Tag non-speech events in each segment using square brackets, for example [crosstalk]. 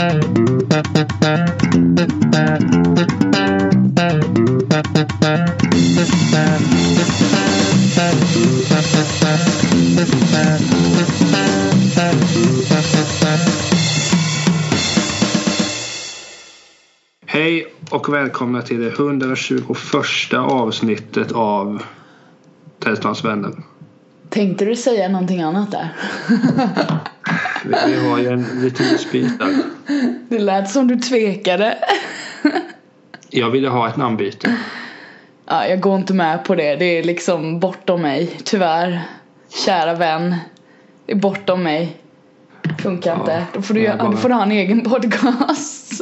Hej och välkomna till det 121 avsnittet av Tältlandsvänner. Tänkte du säga någonting annat där? [laughs] Vi, har ju en där. Det lät som du tvekade. Jag ville ha ett namnbyte. Ja, jag går inte med på det. Det är liksom bortom mig. Tyvärr. Kära vän. Det är bortom mig. Funkar Ja, inte. Då får du, bara- då får du ha en egen podcast.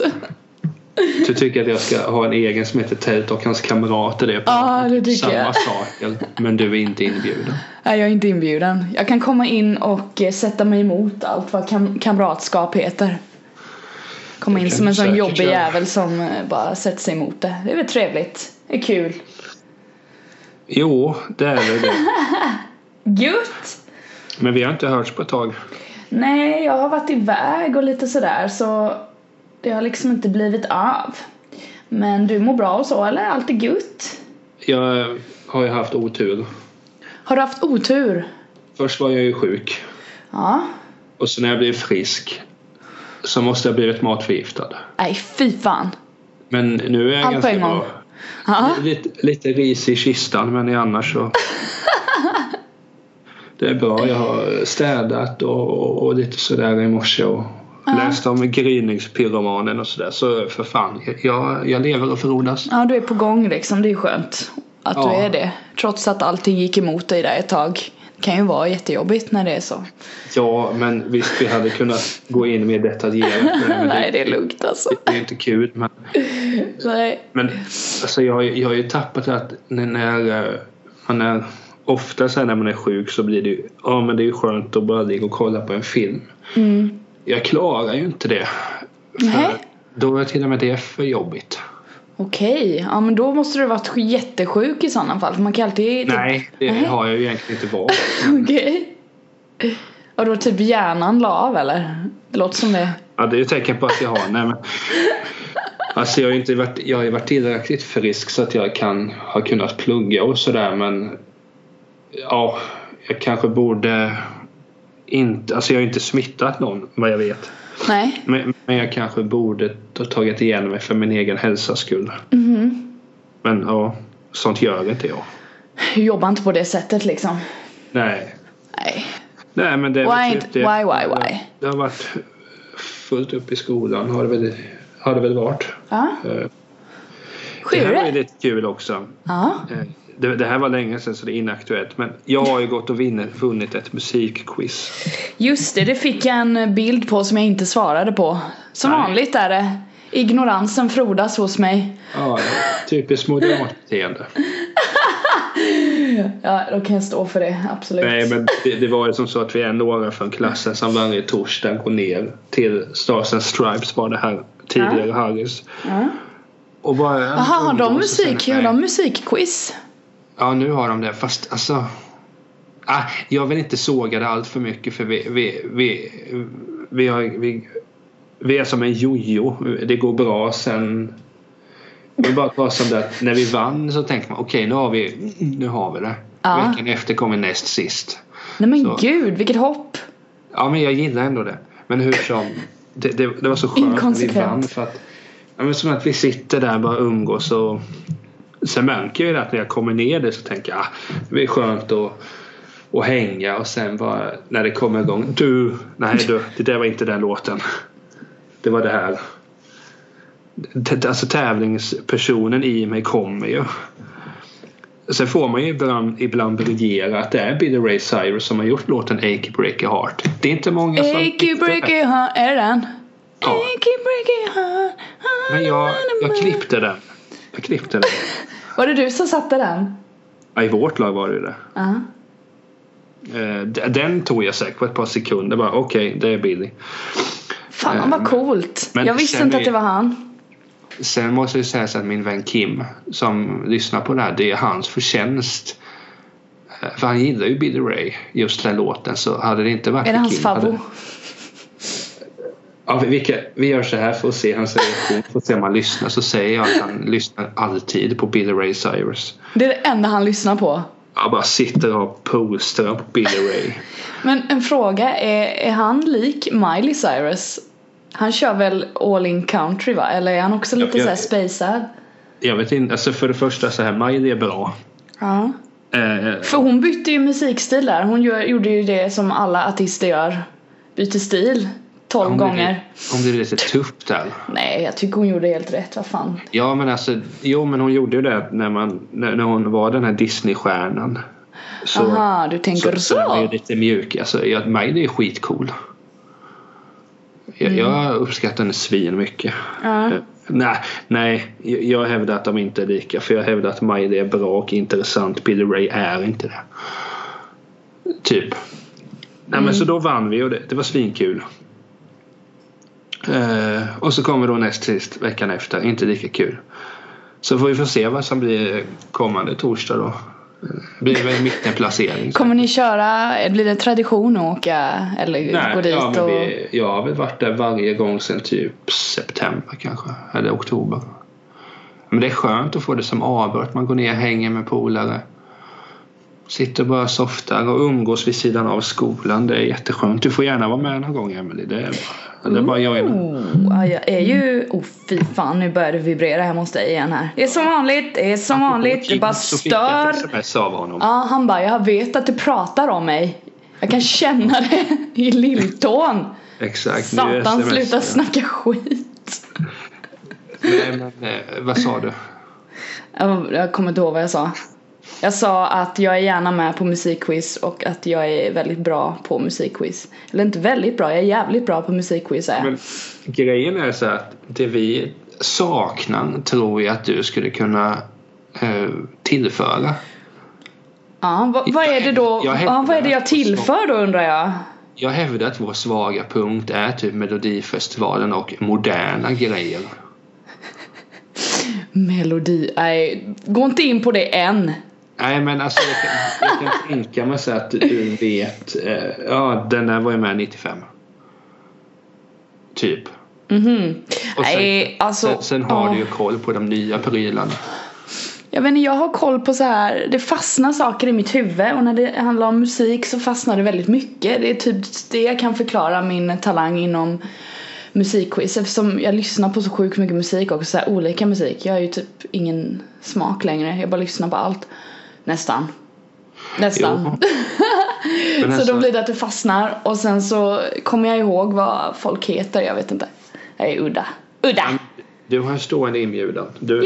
Du tycker att jag ska ha en egen som heter Tält och hans kamrater. Det är på Ja, det tycker samma jag. saker. Men du är inte inbjuden. Nej, jag är inte inbjuden. Jag kan komma in och eh, sätta mig emot allt vad kam- kamratskap heter. Komma in som en sån jobbig göra. jävel som eh, bara sätter sig emot det. Det är väl trevligt. Det är kul. Jo, det är väl det. [laughs] Gött! Men vi har inte hörts på ett tag. Nej, jag har varit iväg och lite sådär så det har liksom inte blivit av. Men du mår bra och så eller? Allt är gött? Jag har ju haft otur. Har du haft otur? Först var jag ju sjuk. Ja. Och så när jag blev frisk så måste jag blivit matförgiftad. Nej, fy fan. Men nu är jag Allt ganska en gång. bra. Ja. Lite, lite ris i kistan men annars så. [laughs] Det är bra. Jag har städat och, och, och lite sådär i morse och läst om gryningspyromanen och sådär. Så för fan, jag, jag lever och frodas. ja, du är på gång liksom. Det är skönt att du Ja. är det. Trots att allting gick emot dig där ett tag. Det kan ju vara jättejobbigt när det är så. Ja, men visst vi hade kunnat gå in mer detaljerat. Men [laughs] Nej, det, är lugnt alltså. det är inte kul. Men, Nej. men alltså jag, har jag har ju tappat att när, eh, man är ofta så när man är sjuk så blir det ju ja men det är ju skönt att bara ligga och kolla på en film. Mm. Jag klarar ju inte det. Nej. För då är till och med det för jobbigt. Okej, ja men då måste du ha varit jättesjuk i sådana fall. För man kan alltid... typ- Nej, det Nej. har jag ju egentligen inte varit. [laughs] Okej. Och då typ hjärnan la av eller? Det låter som det. Ja, det är ett tecken på att jag har. Nej, men, alltså jag har ju inte varit, jag har ju varit tillräckligt frisk så att jag kan ha kunnat plugga och sådär men ja, jag kanske borde inte, alltså jag har inte smittat någon vad jag vet. Nej. Men, men jag kanske borde ha tagit igen mig för min egen hälsas skull. Mhm. Men ja, sånt gör inte jag. Jobbar inte på det sättet liksom. Nej. Nej. Nej men det är typ det. why, why, why? Det har varit fullt upp i skolan har det väl, har det väl varit. Ja. Eh, Det här var ju lite kul också. Ja. Eh, Det, det här var länge sedan så det är inaktuellt men jag har ju [laughs] gått och vinn- vunnit ett musikquiz. Just det, det fick jag en bild på som jag inte svarade på. Som Nej. vanligt är det. Ignoransen frodas hos mig. Ja, typiskt moderat beteende. [laughs] Ja, då kan jag stå för det, absolut. Nej men det, det var ju som så att vi är några från klassen som varje torsdag går ner till Stars and Stripes var det här tidigare Harrys. Ja. Och bara, Jaha, har de musik? Har de musikquiz? Ja, nu har de det. Fast alltså... Ah, jag vill inte såga det allt för mycket för vi, vi, vi, vi, har, vi, vi är som en jojo. Det går bra sen... Det är bara att som det att när vi vann så tänker man okej nu har vi nu har vi det. Ja. Veckan efter kommer näst sist. Nej men Så. gud, vilket hopp! Ja men jag gillar ändå det. Men hur som. Det, det, det var så skönt när vi vann för att ja, men som att vi sitter där och bara umgås och sen märker jag ju att när jag kommer ner det så tänker jag ah, det blir skönt att, att hänga och sen bara när det kommer igång du, nej du, det där var inte den låten. Det var det här. Alltså tävlingspersonen i mig kommer ju. Sen får man ju ibland, ibland briljera att det är Billy Ray Cyrus som har gjort låten Achy Breaky Heart. Det är inte många som... Achy breaky heart, är det den? Ja. Achy breaky heart Men jag, jag klippte den. Jag klippte den. Var det du som satte den? Ja, I vårt lag var det ju det. Ja. Eh, d- Den tog jag säkert på ett par sekunder. Bara Okej, det är Billy. Fan Eh, vad coolt. men jag visste inte att det var han. Sen måste jag säga så att min vän Kim som lyssnar på det här, det är hans förtjänst. Eh, För han gillar ju Billy Ray, just den låten. Så hade det inte varit Är det hans Kim hade- favvo? Ja, vi, vi, gör så här för att se hans reaktion, för att se om han lyssnar. Så säger jag att han lyssnar alltid på Billy Ray Cyrus. Det är det enda han lyssnar på. Jag bara sitter och postrar på Billy Ray. [laughs] Men en fråga, är, är han lik Miley Cyrus? Han kör väl all in country va? Eller är han också lite jag- såhär spacad? Jag vet inte, alltså för det första så här, Miley är bra. Ja. Eh, För hon bytte ju musikstil där. Hon gör, gjorde ju det som alla artister gör. Byter stil. 12 Om det- gånger. Om det är lite tufft där. Nej, jag tycker hon gjorde helt rätt. Vad fan. Ja men alltså, jo men hon gjorde ju det när, man, när, när hon var den här Disney-stjärnan. Så, Aha, du tänker så, så. så. är ju lite mjuk. Alltså, jag, Miley är skitcool. Jag, jag uppskattar henne svin mycket. Eh, Nej, nej, jag hävdar att de inte är lika. För jag hävdar att Miley är bra och intressant. Billy Ray är inte det. Typ. Nej men så då vann vi och det, det var svinkul. Eh, och så kommer då näst sist veckan efter, inte lika kul. Så får vi få se vad som blir kommande torsdag då. Eh, Blir det väl mittenplacering. Kommer ni köra, blir det tradition att åka eller gå Nej, dit ja, och... vi, jag har väl varit där varje gång sedan typ september kanske. Eller oktober. Men det är skönt att få det som avbrott. Man går ner och hänger med polare. Sitter bara softar och umgås vid sidan av skolan. Det är jätteskönt. Du får gärna vara med någon gång Emelie. Det är, det är bara jag. Oh, ja, jag är ju... Oh fy fan, nu börjar det vibrera hemma hos dig igen här. Det är som vanligt, det är som vanligt. Det bara stör. Ja, han bara, jag vet att du pratar om mig. Jag kan känna det i lilltån. Exakt. Satan, sluta snacka skit. Nej, men, eh, vad sa du? Jag, jag kommer inte ihåg vad jag sa. Jag sa att jag är gärna med på musikquiz och att jag är väldigt bra på musikquiz. Eller inte väldigt bra, jag är jävligt bra på musikquiz är. Men grejen är så att det vi saknar tror jag att du skulle kunna eh, tillföra. Ja, vad, vad är det då? Jag Ja, vad är det jag tillför då undrar jag? Jag hävdar att vår svaga punkt är typ Melodifestivalen och moderna grejer. [laughs] Melodi, nej, gå inte in på det än. Nej men alltså jag kan, jag kan tänka mig så att du vet, eh, ja den där var ju med 95. Typ. Mhm. Och sen, Nej, alltså. sen, sen har ja. du ju koll på de nya prylarna. Jag vet inte, jag har koll på så här. det fastnar saker i mitt huvud och när det handlar om musik så fastnar det väldigt mycket. Det är typ det jag kan förklara min talang inom musikquiz eftersom jag lyssnar på så sjukt mycket musik också, så här, olika musik. Jag har ju typ ingen smak längre, jag bara lyssnar på allt. Nästan. Nästan. [laughs] Så alltså- då blir det att det fastnar och sen så kommer jag ihåg vad folk heter, jag vet inte. Jag är udda. Udda! Du har en stående inbjudan. Du,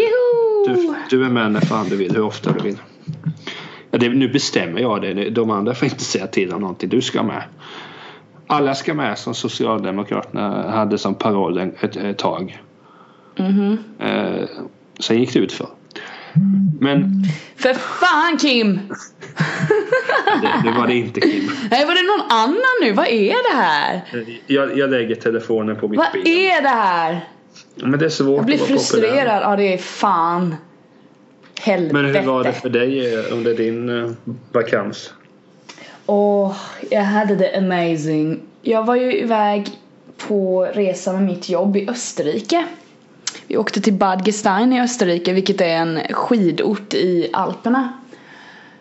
du, du är med när fan du vill, hur ofta du vill. Ja, det, nu bestämmer jag det. De andra får inte säga till om någonting. Du ska med. Alla ska med som Socialdemokraterna hade som paroll ett, ett tag. Mhm. Eh, sen gick det ut för. Men För fan Kim! det, nu var det inte Kim. Nej var det någon annan nu? Vad är det här? Jag, jag lägger telefonen på mitt Vad ben. är det här? Men det är svårt Jag blir att vara populär. frustrerad. Ja det är fan. Helvete. Men hur var det för dig eh, under din eh, vakans? Åh, jag hade det amazing. Jag var ju iväg på resa med mitt jobb i Österrike. Vi åkte till Bad Gestein i Österrike vilket är en skidort i Alperna.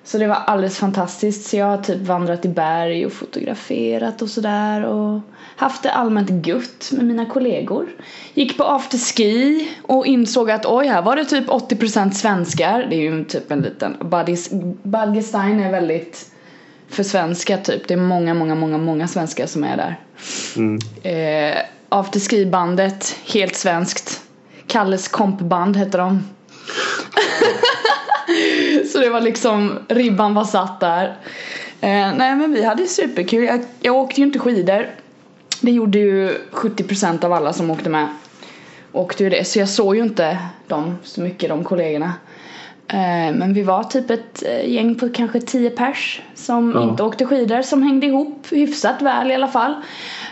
Så det var alldeles fantastiskt. Så jag har typ vandrat i berg och fotograferat och sådär och haft det allmänt gött med mina kollegor. Gick på afterski och insåg att oj, här var det typ 80% svenskar. Det är ju typ en liten... Bad Gestein är väldigt för svenska typ. Det är många, många, många, många svenskar som är där. Mm. Eh, afterski-bandet, helt svenskt. Kalles kompband heter de. [laughs] Så det var liksom, ribban var satt där. Eh, nej men vi hade superkul. Jag, jag åkte ju inte skidor. Det gjorde ju 70% av alla som åkte med. Åkte ju det. Så jag såg ju inte dem så mycket, de kollegorna. Eh, men vi var typ ett eh, gäng på kanske 10 pers som Ja. inte åkte skidor som hängde ihop hyfsat väl i alla fall.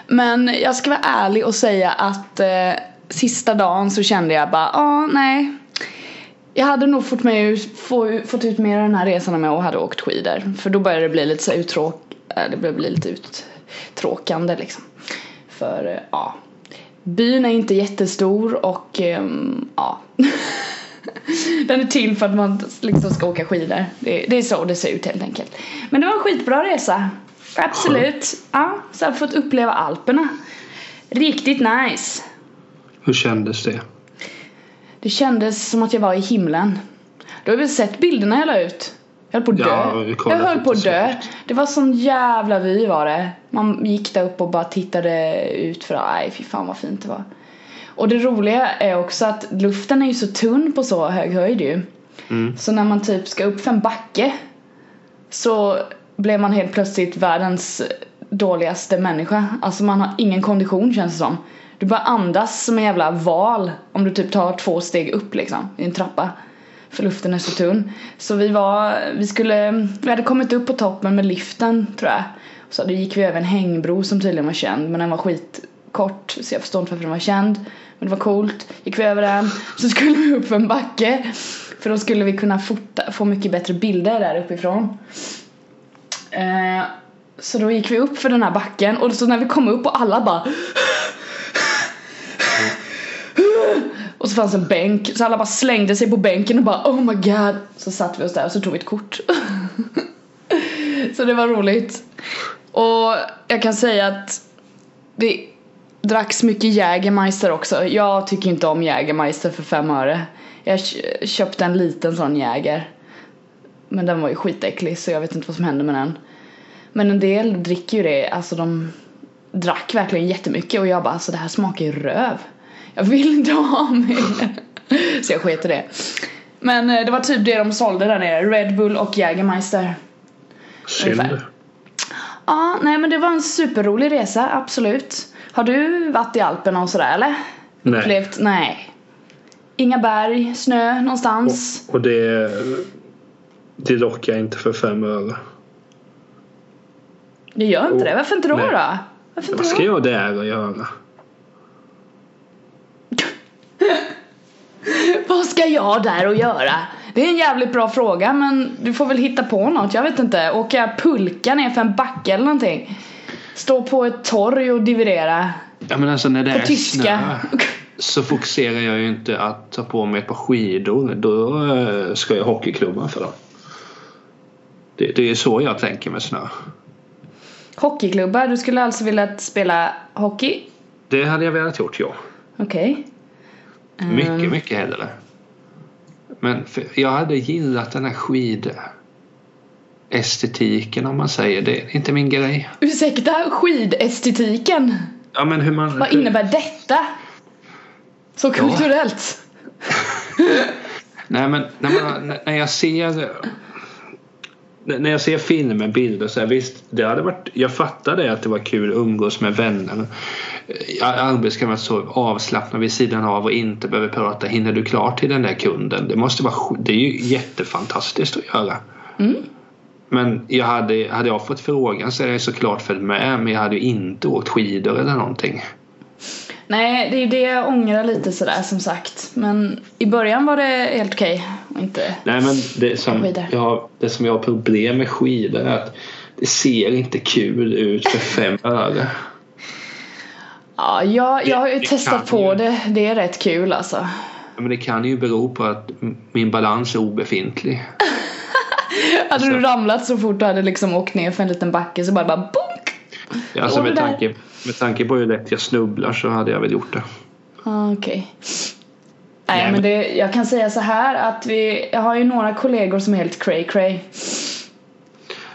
Men jag ska vara ärlig och säga att eh, sista dagen så kände jag bara, ja nej. Jag hade nog fått, med, få, fått ut mer av den här resan om jag hade åkt skidor. För då började det bli lite så uttråk, eh, det började bli lite uttråkande liksom. För eh, ja, Byn är inte jättestor och ehm, ja. [laughs] Den är till för att man liksom ska åka skidor. Det, det är så det ser ut helt enkelt. Men det var en skitbra resa. Absolut. Ja, så jag har fått uppleva Alperna. Riktigt nice. Hur kändes det? Det kändes som att jag var i himlen. Du har väl sett bilderna jag la ut? Jag höll på att dö. Ja, jag höll på att dö. Det var sån jävla vy var det. Man gick där upp och bara tittade ut för nej fy fan vad fint det var. Och det roliga är också att luften är ju så tunn på så hög höjd ju. Mm. Så när man typ ska upp för en backe så blev man helt plötsligt världens dåligaste människa. Alltså man har ingen kondition känns det som. Du bara andas som en jävla val om du typ tar två steg upp liksom i en trappa. För luften är så tunn. Så vi var, vi skulle, vi hade kommit upp på toppen med liften tror jag. Så då gick vi över en hängbro som tydligen var känd men den var skitkort så jag förstår inte varför den var känd. Men det var coolt. Gick vi över den så skulle vi upp för en backe. För då skulle vi kunna fota, få mycket bättre bilder där uppifrån. Eh, så då gick vi upp för den här backen och så när vi kom upp och alla bara Och så fanns en bänk så alla bara slängde sig på bänken och bara oh my god. Så satt vi oss där och så tog vi ett kort. [laughs] Så det var roligt. Och jag kan säga att Det dracks mycket Jägermeister också. Jag tycker inte om Jägermeister för fem öre. Jag köpte en liten sån Jäger. Men den var ju skitäcklig så jag vet inte vad som hände med den. Men en del dricker ju det, alltså de drack verkligen jättemycket och jag bara alltså det här smakar ju röv. Jag vill inte ha mer [laughs] Så jag sket i det Men eh, det var typ det de sålde där nere, Red Bull och Jägermeister Synd. Ja, nej men det var en superrolig resa, absolut Har du varit i Alperna och sådär eller? Nej. Upplevt? Nej Inga berg, snö någonstans? Och det, det lockar inte för fem öre. Det gör inte Oh, det, varför inte då nej. då? Varför inte Vad ska då? jag där och göra? Vad ska jag där och göra? Det är en jävligt bra fråga men du får väl hitta på något, jag vet inte. Åka pulka ner för en backe eller någonting. Stå på ett torg och dividera Ja men alltså när det på är tyska. snö så fokuserar jag ju inte att ta på mig ett par skidor. Då eh, ska jag hockeyklubban för dem. Det, det är så jag tänker med snö. Hockeyklubbar, du skulle alltså vilja spela hockey? Det hade jag velat gjort ja. Okej. Ehm, Mycket, mycket hellre. Men jag hade gillat den här skid estetiken om man säger det. Är inte min grej. Ursäkta, skidestetiken? Ja men hur man... Vad innebär detta? Så kulturellt? [laughs] Nej men när, man, när jag ser när jag ser filmer, bilder så här, visst det hade varit, jag fattar det att det var kul att umgås med vänner Vara så avslappnad vid sidan av och inte behöver prata hinner du klart till den där kunden det måste vara det är ju jättefantastiskt att göra Mm. men jag hade, hade jag fått frågan så hade jag såklart följt med men jag hade ju inte åkt skidor eller någonting Nej, det är det jag ångrar lite sådär som sagt. Men i början var det helt okej. Och inte... Nej men det som, jag, det som jag har problem med skidor är att det ser inte kul ut för fem öre. Ja, jag, jag har ju Det- testat på ju. det. Det är rätt kul alltså. Ja, Men det kan ju bero på att min balans är obefintlig. [laughs] Hade du Så- ramlat så fort du hade liksom åkt ner för en liten backe så bara bara bonk! Ja, Alltså med tanke, med tanke på hur lätt jag snubblar så hade jag väl gjort det. Ah, Okej. Nej Nej, men men- det, jag kan säga så här att vi, jag har ju några kollegor som är helt cray cray.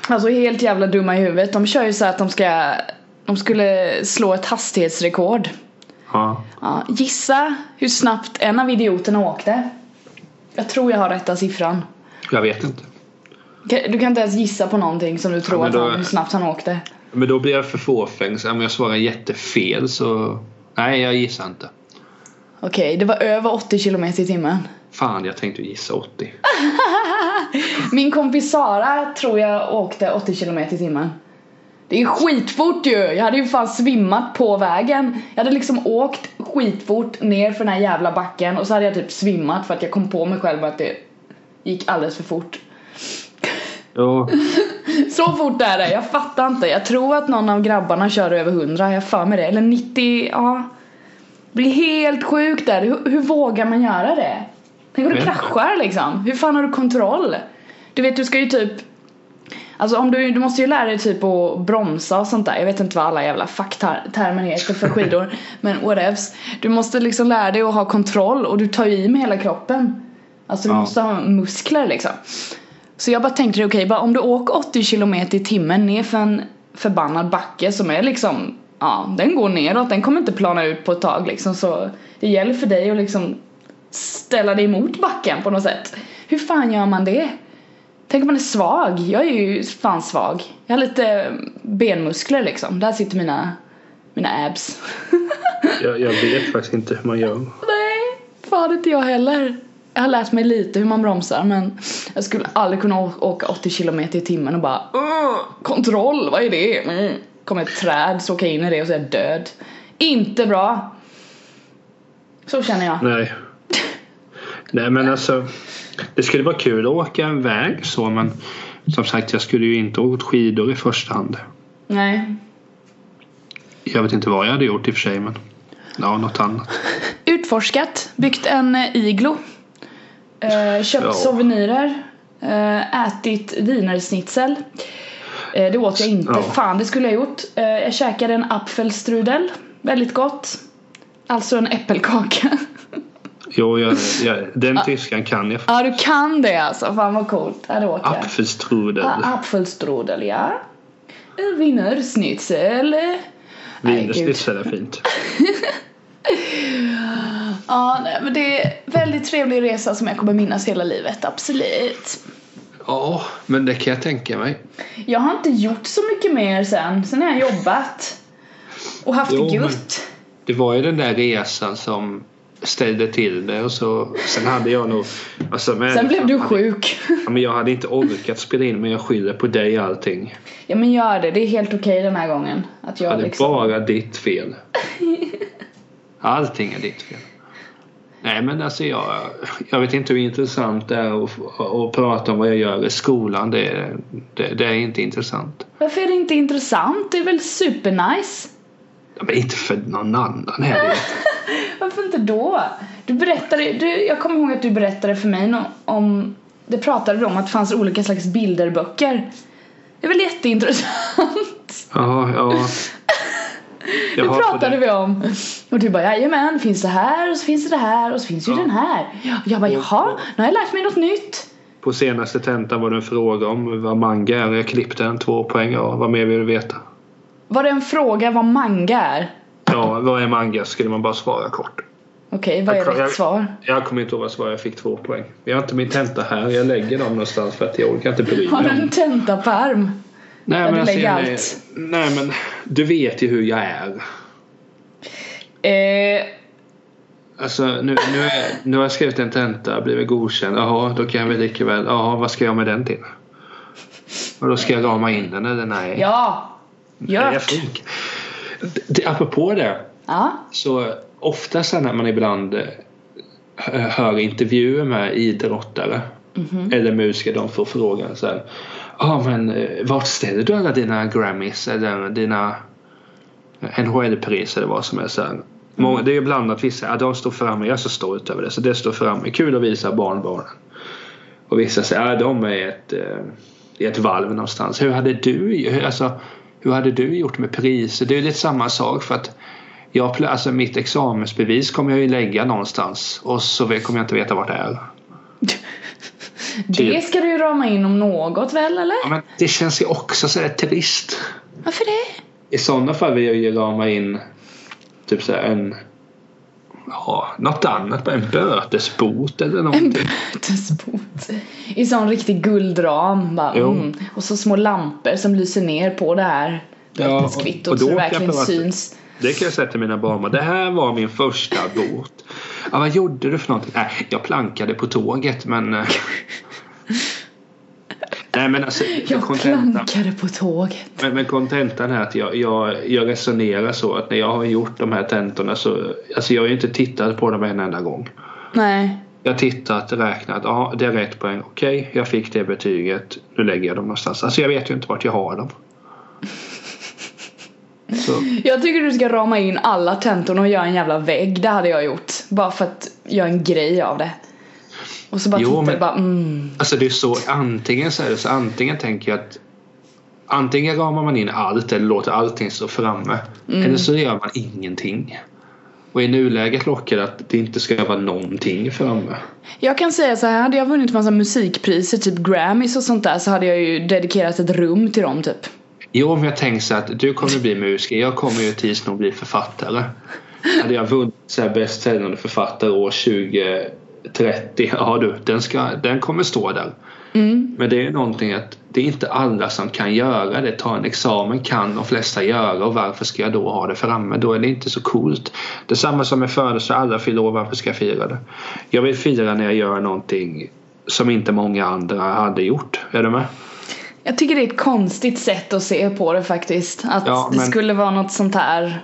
Alltså helt jävla dumma i huvudet. De kör ju så att de ska, de skulle slå ett hastighetsrekord. Ja. Ja, gissa hur snabbt en av idioterna åkte. Jag tror jag har rätta siffran. Jag vet inte. Du kan inte ens gissa på någonting som du tror att då- han, hur snabbt han åkte. Men då blir jag för fåfäng. Om jag svarar jättefel så... Nej, jag gissar inte. Okej, det var över 80 km i timmen. Fan, jag tänkte gissa 80. [laughs] Min kompis Sara tror jag åkte 80 km i timmen. Det är skitfort ju! Jag hade ju fan svimmat på vägen. Jag hade liksom åkt skitfort ner för den här jävla backen och så hade jag typ svimmat för att jag kom på mig själv att det gick alldeles för fort. Jo, [laughs] Så fort är det, jag fattar inte. Jag tror att någon av grabbarna kör över 100, jag för mig det. Eller 90, ja. Blir helt sjuk där. Hur, hur vågar man göra det? Tänk om du kraschar liksom. Hur fan har du kontroll? Du vet du ska ju typ Alltså om du, du måste ju lära dig typ att bromsa och sånt där. Jag vet inte vad alla jävla facktermer heter för [laughs] skidor. men whatevs. Du måste liksom lära dig att ha kontroll och du tar ju i med hela kroppen. Alltså du Ja. måste ha muskler liksom. Så jag bara tänkte okej, bara om du åker 80 km i timmen ner för en förbannad backe som är liksom Ja, den går neråt, den kommer inte plana ut på ett tag liksom så det gäller för dig att liksom ställa dig emot backen på något sätt. Hur fan gör man det? Tänk om man är svag. Jag är ju fan svag. Jag har lite benmuskler liksom. Där sitter mina, mina abs. [laughs] Jag, jag vet faktiskt inte hur man gör. Nej, fan inte jag heller. Jag har lärt mig lite hur man bromsar men jag skulle aldrig kunna åka 80 km i timmen och bara "Åh, kontroll, vad är det? Mm. Kommer ett träd, så åker jag in i det och så är jag död. Inte bra. Så känner jag. Nej. [laughs] Nej men alltså. Det skulle vara kul att åka en väg så men som sagt jag skulle ju inte åkt skidor i första hand. Nej. Jag vet inte vad jag hade gjort i och för sig men ja något annat. [laughs] Utforskat, byggt en eh, iglo. Eh, köpt Ja. souvenirer. Eh, ätit wienerschnitzel. Det åt jag inte. Ja. Fan, det skulle jag gjort. Jag käkade en apfelstrudel. Väldigt gott. Alltså en äppelkaka. [laughs] Jo, jag, jag, [laughs] den tyskan kan jag. ja, du kan det alltså. Fan vad coolt. Ja, det åt jag. Apfelstrudel. Ja, Apfelstrudel, ja. Eh, Wienerschnitzel. eh. Wienerschnitzel är fint. [laughs] Ja, nej, men det är en väldigt trevlig resa som jag kommer minnas hela livet. Absolut. Ja, men det kan jag tänka mig. Jag har inte gjort så mycket mer sen. Sen har jag jobbat. Och haft Jo, det gött. Det var ju den där resan som ställde till det och så sen hade jag nog alltså, men, Sen blev du sjuk. Ja, men jag hade inte orkat spela in men jag skyller på dig allting. ja men gör det. Det är helt okej den här gången. Att Ja, jag det är liksom... bara ditt fel. [laughs] Allting är ditt fel. Nej men alltså jag, jag vet inte hur intressant det är att, att prata om vad jag gör i skolan. Det, det, det är inte intressant. Varför är det inte intressant? Det är väl supernice? Ja, men inte för någon annan heller. [laughs] Varför inte då? Du berättade, du, jag kommer ihåg att du berättade för mig no- om, det pratade om att det fanns olika slags bilderböcker. Det är väl jätteintressant? Ja, ja. [laughs] Det pratade det- vi om. Och du bara jajamän, finns det här och så finns det här och så finns ju Ja. den här. Och jag bara jaha, nu har jag lärt mig något nytt. På senaste tentan var det en fråga om vad manga är. Jag klippte en två poäng. Ja, vad mer vill du veta? Var det en fråga vad manga är? Ja, vad är manga? Skulle man bara svara kort. Okej, vad är Jag- jag- rätt svar? Jag kommer inte ihåg vad svaret jag fick två poäng. Jag har inte min tenta här. Jag lägger dem någonstans för att jag orkar inte bry Har du mig. en tentapärm? Nej, du alltså, allt? Nej men du vet ju hur jag är. Eh, Alltså nu, nu, är, nu har jag skrivit en tenta, blivit godkänd. Jaha, då kan jag väl lika väl. Jaha, vad ska jag med den till? Och då ska jag rama in den eller nej? ja, Fick. Det, apropå det. Ja, Så ofta sen när man ibland eh, hör intervjuer med idrottare Mhm. eller musiker, de får frågan så här. Ja ah, men eh, vart ställer du alla dina Grammys eller dina NHL-pris eller vad som här. Många, det är ju blandat vissa, ja, de står framme, jag är så stolt över det så det står framme, kul att visa barnbarnen. Och vissa säger, ja de är ett, eh, ett valv någonstans. Hur hade du, alltså, hur hade du gjort med priser? Det är lite samma sak för att jag, alltså mitt examensbevis kommer jag ju lägga någonstans och så kommer jag inte veta vart det är. [laughs] det ska du ju rama in om något väl eller? Ja, men det känns ju också så här trist. Varför det? I sådana fall vill jag ju rama in typ så en ja, något annat, en bötesbot eller En någonting. bötesbot. I sån riktig guldram. Bara, mm. Och så små lampor som lyser ner på det här Ja, och- böteskvittot och så då det kan jag verkligen prova- syns. Det kan jag säga till mina barn. Det här var min första bot. Ja, vad gjorde du för någonting? Nej, jag plankade på tåget men... [laughs] Nej men alltså [laughs] Jag kontentan, plankade på tåget. men, men kontentan är att jag, jag, jag resonerar så att när jag har gjort de här tentorna så alltså jag har ju inte tittat på dem en enda gång. Nej. Jag har tittat, räknat, ja det är rätt poäng, okej jag fick det betyget, nu lägger jag dem någonstans. Alltså jag vet ju inte vart jag har dem. [laughs] Så, Jag tycker du ska rama in alla tentorna och göra en jävla vägg. Det hade jag gjort. Bara för att göra en grej av det. Och så bara Jo, tittar men- bara mm. alltså det är så, antingen så är det så, antingen tänker jag att Antingen ramar man in allt eller låter allting stå framme. Eller så gör man ingenting. Och i nuläget lockar det att det inte ska vara någonting framme. Jag kan säga så här, hade jag vunnit massa musikpriser, typ Grammys och sånt där så hade jag ju dedikerat ett rum till dem typ. Jo, men jag tänker så att du kommer bli musiker. Jag kommer ju tids nog bli författare. Hade jag vunnit så här bästsäljande författare år 2030. Ja du, den, ska, den kommer stå där. Mm. Men det är någonting att det är inte alla som kan göra det. Ta en examen kan de flesta göra och varför ska jag då ha det framme? Då är det inte så coolt. Detsamma som med födelsedag. Alla fyller år. Varför ska jag fira det? Jag vill fira när jag gör någonting som inte många andra hade gjort. Är du med? Jag tycker det är ett konstigt sätt att se på det faktiskt. Att Ja, det men- skulle vara något sånt här.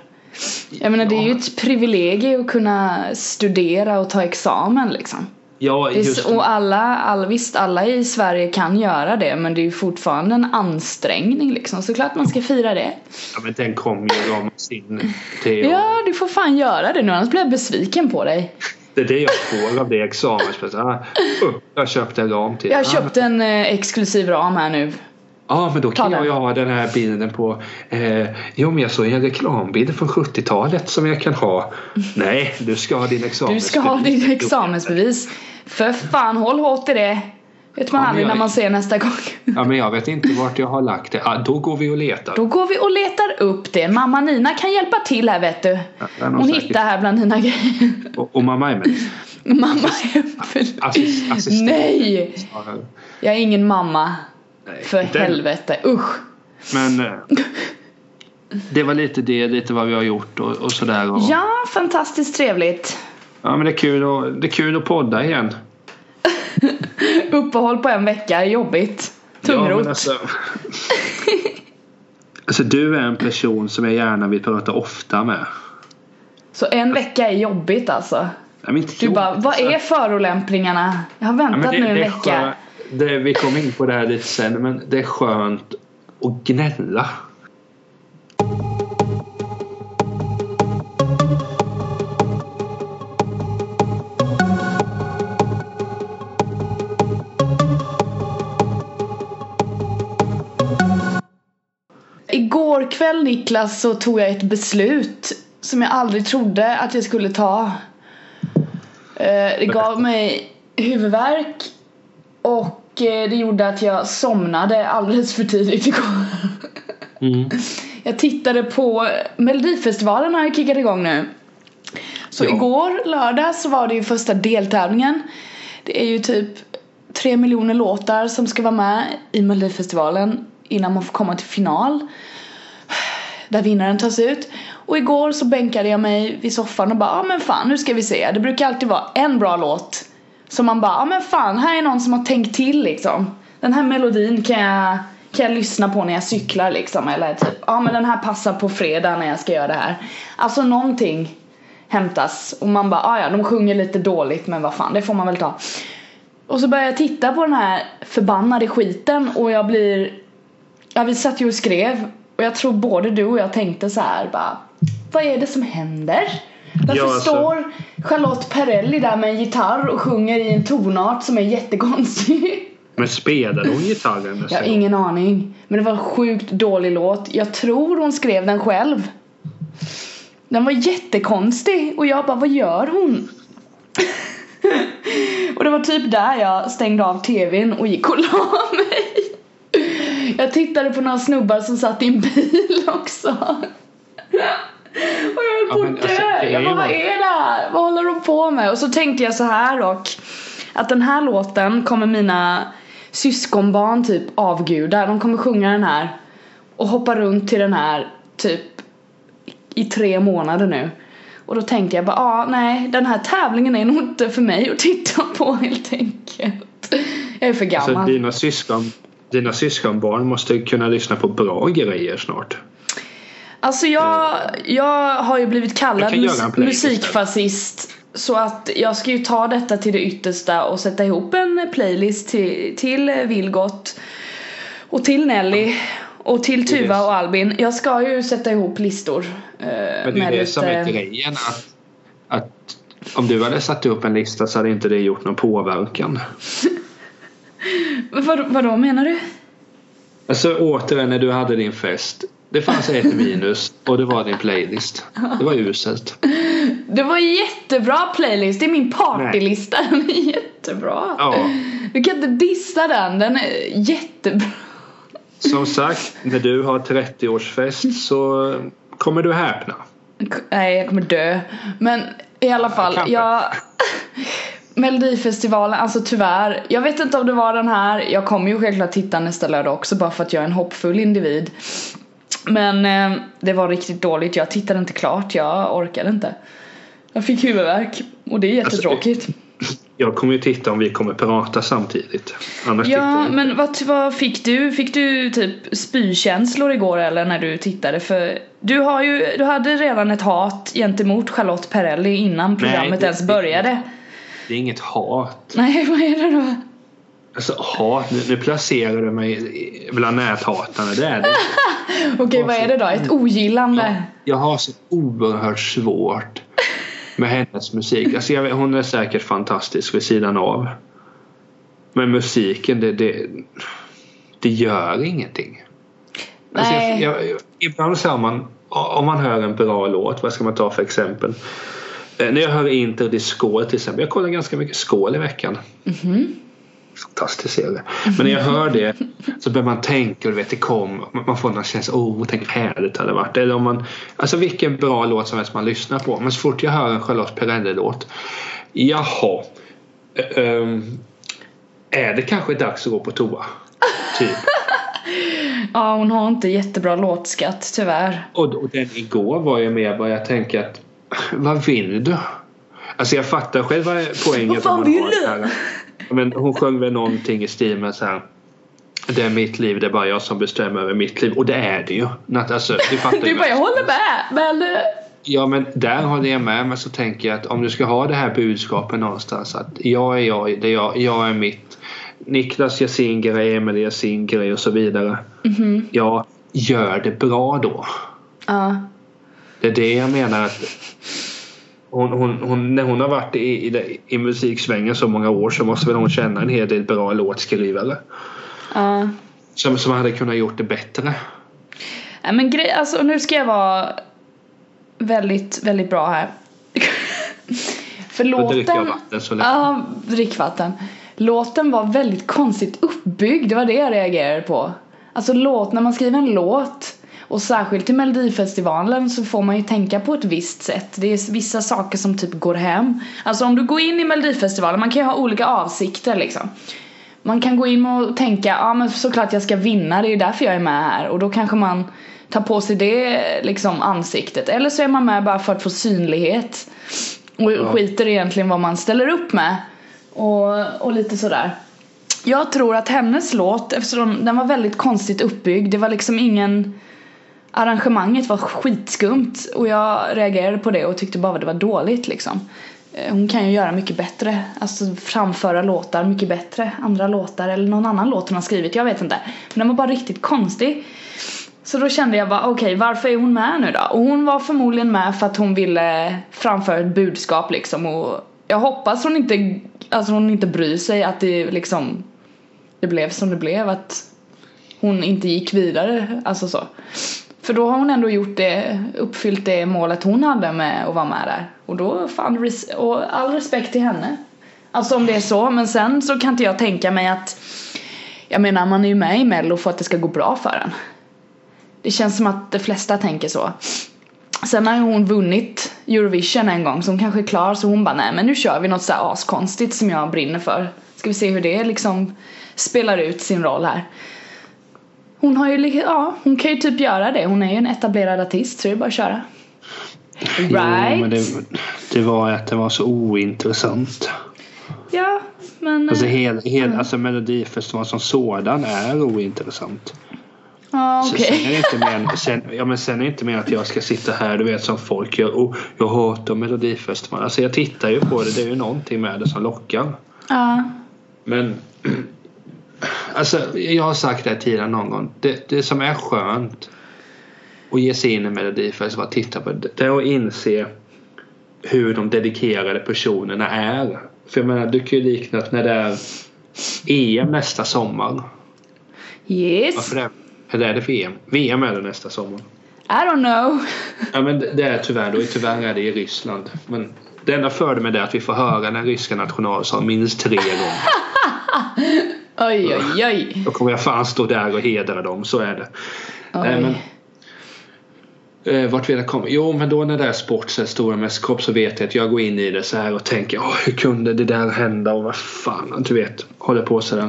Jag menar det är ju Ja. ett privilegium att kunna studera och ta examen liksom. Ja, Det just så, och alla, alla, visst alla i Sverige kan göra det men det är ju fortfarande en ansträngning liksom. Såklart man ska fira det. Ja, men den kommer ju ramas in till Ja, du får fan göra det nu annars blir jag besviken på dig. Det är det jag får av det examenspriset. Ah, jag köpte en ram till. Jag har Ah, köpt en eh, exklusiv ram här nu. Ja, men då kan jag ju ha den här bilden på... Eh, jo, men jag såg en reklambild från 70-talet som jag kan ha. Nej, du ska ha din Du examensbevis. ska ha ditt examensbevis. För fan, håll hårt i det. Vet man Ja, aldrig jag- när man ser nästa gång. Ja, men jag vet inte vart jag har lagt det. Ah, då går vi och letar. Då går vi och letar upp det. Mamma Nina kan hjälpa till här vet du. Ja, Hon säkert. hittar här bland dina grejer. Och, och mamma är med. Mamma är Assist, assistent. Nej! Ja, Jag är ingen mamma. Nej, För än. helvete. Usch. Men eh, [laughs] det var lite det, lite vad vi har gjort och, och sådär. Och, Ja, fantastiskt trevligt. ja, men det är, kul att, det är kul att podda igen. [laughs] Uppehåll på en vecka är jobbigt. Ja, Tungrot. men alltså, alltså du är en person som jag gärna vill prata ofta med. Så en vecka är jobbigt alltså. Nej, Du jobbigt, bara, vad alltså. är förolämpningarna? Jag har Ja, väntat det- nu en vecka det, vi kommer in på det här lite sen men det är skönt att gnälla. Igår kväll Niklas så tog jag ett beslut som jag aldrig trodde att jag skulle ta. Eh, det gav mig huvudvärk och det gjorde att jag somnade alldeles för tidigt igår. Mm. Jag tittade på Melodifestivalen har ju kickat igång nu. Så Ja. igår lördag så var det ju första deltävlingen. Det är ju typ tre miljoner låtar som ska vara med i Melodifestivalen innan man får komma till final. Där vinnaren tas ut. Och igår så bänkade jag mig vid soffan och bara, ja ah, men fan nu ska vi se. Det brukar alltid vara en bra låt. Så man bara, ja ah, men fan här är någon som har tänkt till liksom. Den här melodin kan jag, kan jag lyssna på när jag cyklar liksom. Eller typ, ja ah, men den här passar på fredag när jag ska göra det här. Alltså någonting hämtas. Och man bara, ah, ja de sjunger lite dåligt men vad fan det får man väl ta. Och så börjar jag titta på den här förbannade skiten och jag blir Ja vi satt ju och skrev och jag tror både du och jag tänkte så här bara Vad är det som händer? Varför Ja, alltså- står Charlotte Perrelli där med en gitarr och sjunger i en tonart som är jättekonstig? [laughs] Men spelade hon gitarren? Jag har ingen aning. Men det var en sjukt dålig låt. Jag tror hon skrev den själv. Den var jättekonstig och jag bara, vad gör hon? [laughs] och det var typ där jag stängde av tvn och gick och la [laughs] mig. Jag tittade på några snubbar som satt i en bil också. Och jag höll Ja, på att alltså, dö. Jag bara, vad är det här? Vad håller de på med? Och så tänkte jag så här dock. Att den här låten kommer mina syskonbarn typ avguda. De kommer sjunga den här. Och hoppa runt till den här typ i tre månader nu. Och då tänkte jag bara, ah, nej den här tävlingen är nog inte för mig att titta på helt enkelt. Jag är för gammal. Alltså, dina, syskon, dina syskonbarn måste kunna lyssna på bra grejer snart. Alltså jag, jag har ju blivit kallad mus- musikfascist Så att jag ska ju ta detta till det yttersta och sätta ihop en playlist till, till Vilgot Och till Nelly Och till Tuva och Albin, jag ska ju sätta ihop listor. eh, Men det är med det som är grejen. Att, att om du hade satt upp en lista så hade inte det gjort någon påverkan. [laughs] Vad, vadå menar du? Alltså återigen när du hade din fest. Det fanns ett minus och det var din playlist. Det var uselt. Det var jättebra playlist, det är min partylista. Den är jättebra. Ja. Du kan inte dissa den, den är jättebra. Som sagt, när du har 30-årsfest så kommer du häpna. Nej, jag kommer dö. Men i alla fall, jag... [laughs] Melodifestivalen, alltså tyvärr. Jag vet inte om det var den här. Jag kommer ju självklart titta nästa lördag också bara för att jag är en hoppfull individ. Men eh, det var riktigt dåligt. Jag tittade inte klart. Jag orkade inte. Jag fick huvudvärk och det är jättetråkigt. Jag kommer ju titta om vi kommer prata samtidigt. Annars Ja, inte. men vad, vad fick du? Fick du typ spykänslor igår eller när du tittade? För du har ju, du hade redan ett hat gentemot Charlotte Perrelli innan programmet det- ens började. Det är inget hat. Nej, [laughs] vad är det då? Alltså hat, nu, nu placerar du mig bland näthatarna. Det är det Okej, vad är det då? Ett ogillande? Jag har så oerhört svårt med hennes musik. Alltså jag hon är säkert fantastisk vid sidan av. Men musiken, det, det, det gör ingenting. Alltså jag, jag, ibland så man, om man hör en bra låt, vad ska man ta för exempel? Eh, när jag hör Inter de Skål till exempel, jag kollar ganska mycket Skål i veckan. Mhm. Fantastisk serie. Men när jag hör det så börjar man tänka och du vet det kom, man får någon känsla, oh tänk vad härligt det hade varit. Eller om man, alltså vilken bra låt som helst man lyssnar på. Men så fort jag hör en Charlotte Perrelli-låt, jaha, ehm, är det kanske dags att gå på toa? Typ. [laughs] Ja, hon har inte jättebra låtskatt tyvärr. Och, och den igår var ju mer bara jag tänker att vad vill du? Alltså jag fattar själv vad poängen Vad fan vill du? Det. Men hon sjöng väl någonting i stil med så här det är mitt liv, det är bara jag som bestämmer över mitt liv. Och det är det ju. Alltså, du fattar Du bara, jag håller med, men... eh, Ja men där håller jag med men så tänker jag att om du ska ha det här budskapet någonstans att jag är jag, det är jag, jag är mitt. Niklas gör sin grej, Emelie gör sin grej och så vidare. mhm. Ja, gör det bra då. Ja. Det är det jag menar att hon, hon, hon, när hon har varit i, i, i musiksvängen så många år så måste väl hon känna en hel del bra låtskrivare. Ja. Som, som hade kunnat gjort det bättre. Nej men grej, alltså nu ska jag vara väldigt, väldigt bra här. [laughs] För Då dricker jag låten... vatten så länge. Ja, drickvatten. Låten var väldigt konstigt uppbyggd, det var det jag reagerade på. Alltså låt, när man skriver en låt och särskilt till Melodifestivalen så får man ju tänka på ett visst sätt. Det är vissa saker som typ går hem. Alltså om du går in i Melodifestivalen, man kan ju ha olika avsikter liksom. Man kan gå in och tänka, ja men såklart jag ska vinna, det är ju därför jag är med här. Och då kanske man tar på sig det liksom ansiktet. Eller så är man med bara för att få synlighet. Och Ja. skiter egentligen vad man ställer upp med. Och, och lite sådär. Jag tror att hennes låt, eftersom den var väldigt konstigt uppbyggd, det var liksom ingen Arrangemanget var skitskumt och jag reagerade på det och tyckte bara att det var dåligt liksom. Eh, hon kan ju göra mycket bättre, alltså framföra låtar mycket bättre, andra låtar eller någon annan låt hon har skrivit, jag vet inte. Men den var bara riktigt konstig. Så då kände jag bara okej okay, varför är hon med nu då? Och hon var förmodligen med för att hon ville framföra ett budskap liksom och jag hoppas hon inte, alltså hon inte bryr sig att det liksom det blev som det blev att hon inte gick vidare, alltså så. För då har hon ändå gjort det, uppfyllt det målet hon hade med att vara med där. Och då fan, res- och all respekt till henne. Alltså om det är så, men sen så kan inte jag tänka mig att jag menar man är ju med i mello för att det ska gå bra för en. Det känns som att de flesta tänker så. Sen har hon vunnit Eurovision en gång så hon kanske är klar så hon bara nej men nu kör vi något så här askonstigt som jag brinner för. Ska vi se hur det liksom spelar ut sin roll här. Hon har ju, ja hon kan ju typ göra det. Hon är ju en etablerad artist så det är bara att köra. Jo, Right? men det, det var att det var så ointressant. Ja men... Alltså, eh, hel, hel, alltså Melodifestivalen som sådan är ointressant. Ja Så- okej. Sen är det inte mer, sen, ja, men sen är det inte mer att jag ska sitta här du vet som folk gör. Oh, jag hatar Melodifestivalen. Alltså jag tittar ju på det. Det är ju någonting med det som lockar. Ja. Men Alltså, jag har sagt det här tidigare någon gång. Det, det som är skönt att ge sig in i Melodifestival och titta på det, det är att inse hur de dedikerade personerna är. För jag menar, du kan ju likna att när det är EM nästa sommar. Yes. Varför det? Eller är det för EM? VM är det nästa sommar. I don't know. Ja men det är tyvärr då. Tyvärr är det i Ryssland. Men det enda fördelen med det är att vi får höra den ryska nationalsången minst tre gånger. [laughs] Oj, oj, oj. Då kommer jag fan stå där och hedra dem. Så är det. Nej, men, Oj. eh, vart vill jag komma? Jo men då när det är sport, så här stora mästerskap så vet jag att jag går in i det så här och tänker Åh, hur kunde det där hända och vad fan. Du vet, håller på sådär.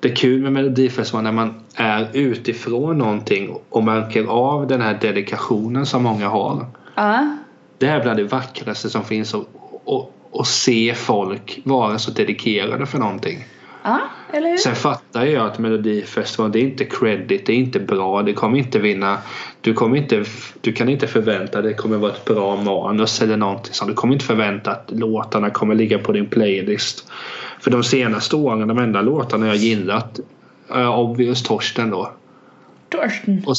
Det är kul med Melodifestivalen när man är utifrån någonting och märker av den här dedikationen som många har. Ja. Det är bland det vackraste som finns att och, och se folk vara så dedikerade för någonting. Ja, eller hur? Sen fattar jag att Melodifestivalen det är inte credit, det är inte bra, det kommer inte vinna. Du, kommer inte, du kan inte förvänta dig att det kommer vara ett bra manus eller någonting sånt. Du kommer inte förvänta att låtarna kommer ligga på din playlist. För de senaste åren, de enda låtarna jag gillat är Obvious Torsten då. Torsten. Och,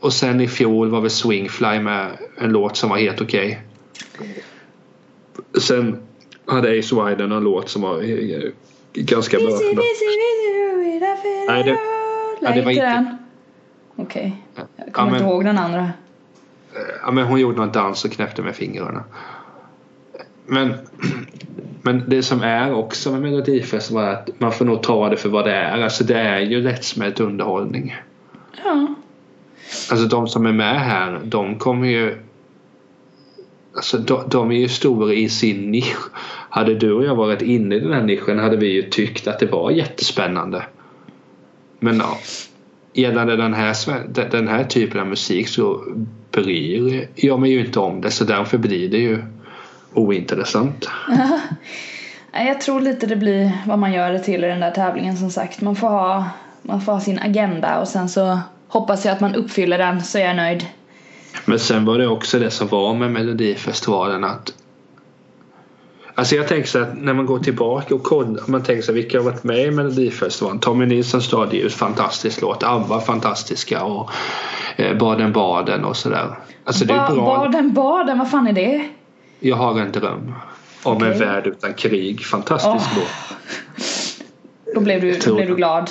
och sen i fjol var väl Swingfly med en låt som var helt okej. Sen hade Ace Widen en låt som var eh, ganska bra. Busy, busy, busy, Nej, det- ja, det var inte inte- den. Okej. Jag kommer Ja, inte men- ihåg den andra. Ja, men hon gjorde någon dans och knäppte med fingrarna. Men, [clears throat] men det som är också med Melodifestivalen är att man får nog ta det för vad det är. Alltså det är ju lättsmält underhållning. Ja. Alltså de som är med här, de kommer ju... Alltså de, de är ju stora i sin nisch. Hade du och jag varit inne i den här nischen hade vi ju tyckt att det var jättespännande. Men ja, gällande den här, den här typen av musik så bryr jag mig ju inte om det så därför blir det ju ointressant. [laughs] Jag tror lite det blir vad man gör det till i den där tävlingen som sagt. Man får ha, man får ha sin agenda och sen så hoppas jag att man uppfyller den så är jag nöjd. Men sen var det också det som var med Melodifestivalen att Alltså jag tänker så att när man går tillbaka och kollar, man tänker så här, vilka har varit med i Melodifestivalen? Tommy Nilssons Stadljus, fantastisk låt. ABBA, fantastiska och eh, Baden-Baden och sådär. Alltså det är bra. Baden, baden, vad fan är det? Jag har en dröm. Om en Okej. värld utan krig. Fantastisk Åh. låt. Då blev du, blev du glad.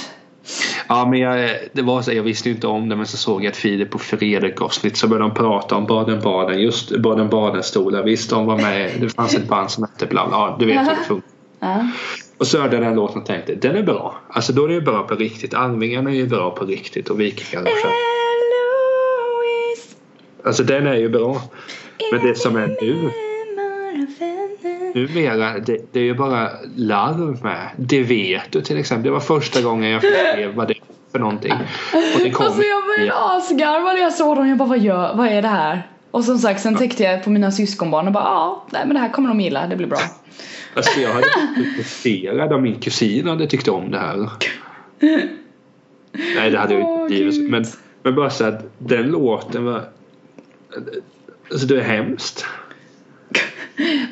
Ja men jag, det var så, jag visste inte om det men så såg jag ett Filip och Fredrik avsnitt så började de prata om Baden-Baden. Just Baden-Baden-stolar. Visst de var med. Det fanns ett band som hette bla bla. Ja, du vet hur det funkar. Ja. Och så hörde jag den låten och tänkte den är bra. Alltså då är det ju bra på riktigt. Arvingarna är ju bra på riktigt och Vikingarna också. Alltså den är ju bra. Men det som är nu. Numera det, det är ju bara larv med. Det vet du till exempel. Det var första gången jag fick se vad det är för någonting. Och det kom Alltså jag började asgarva när jag såg dem. Jag bara vad, gör, vad är det här? Och som sagt sen täckte jag på mina syskonbarn och bara ja, nej men det här kommer de gilla, det blir bra. Alltså jag hade frustrerad om min kusin hade tyckt om det här. Nej det hade jag inte blivit. Men, men bara så att den låten var... Alltså det är hemskt.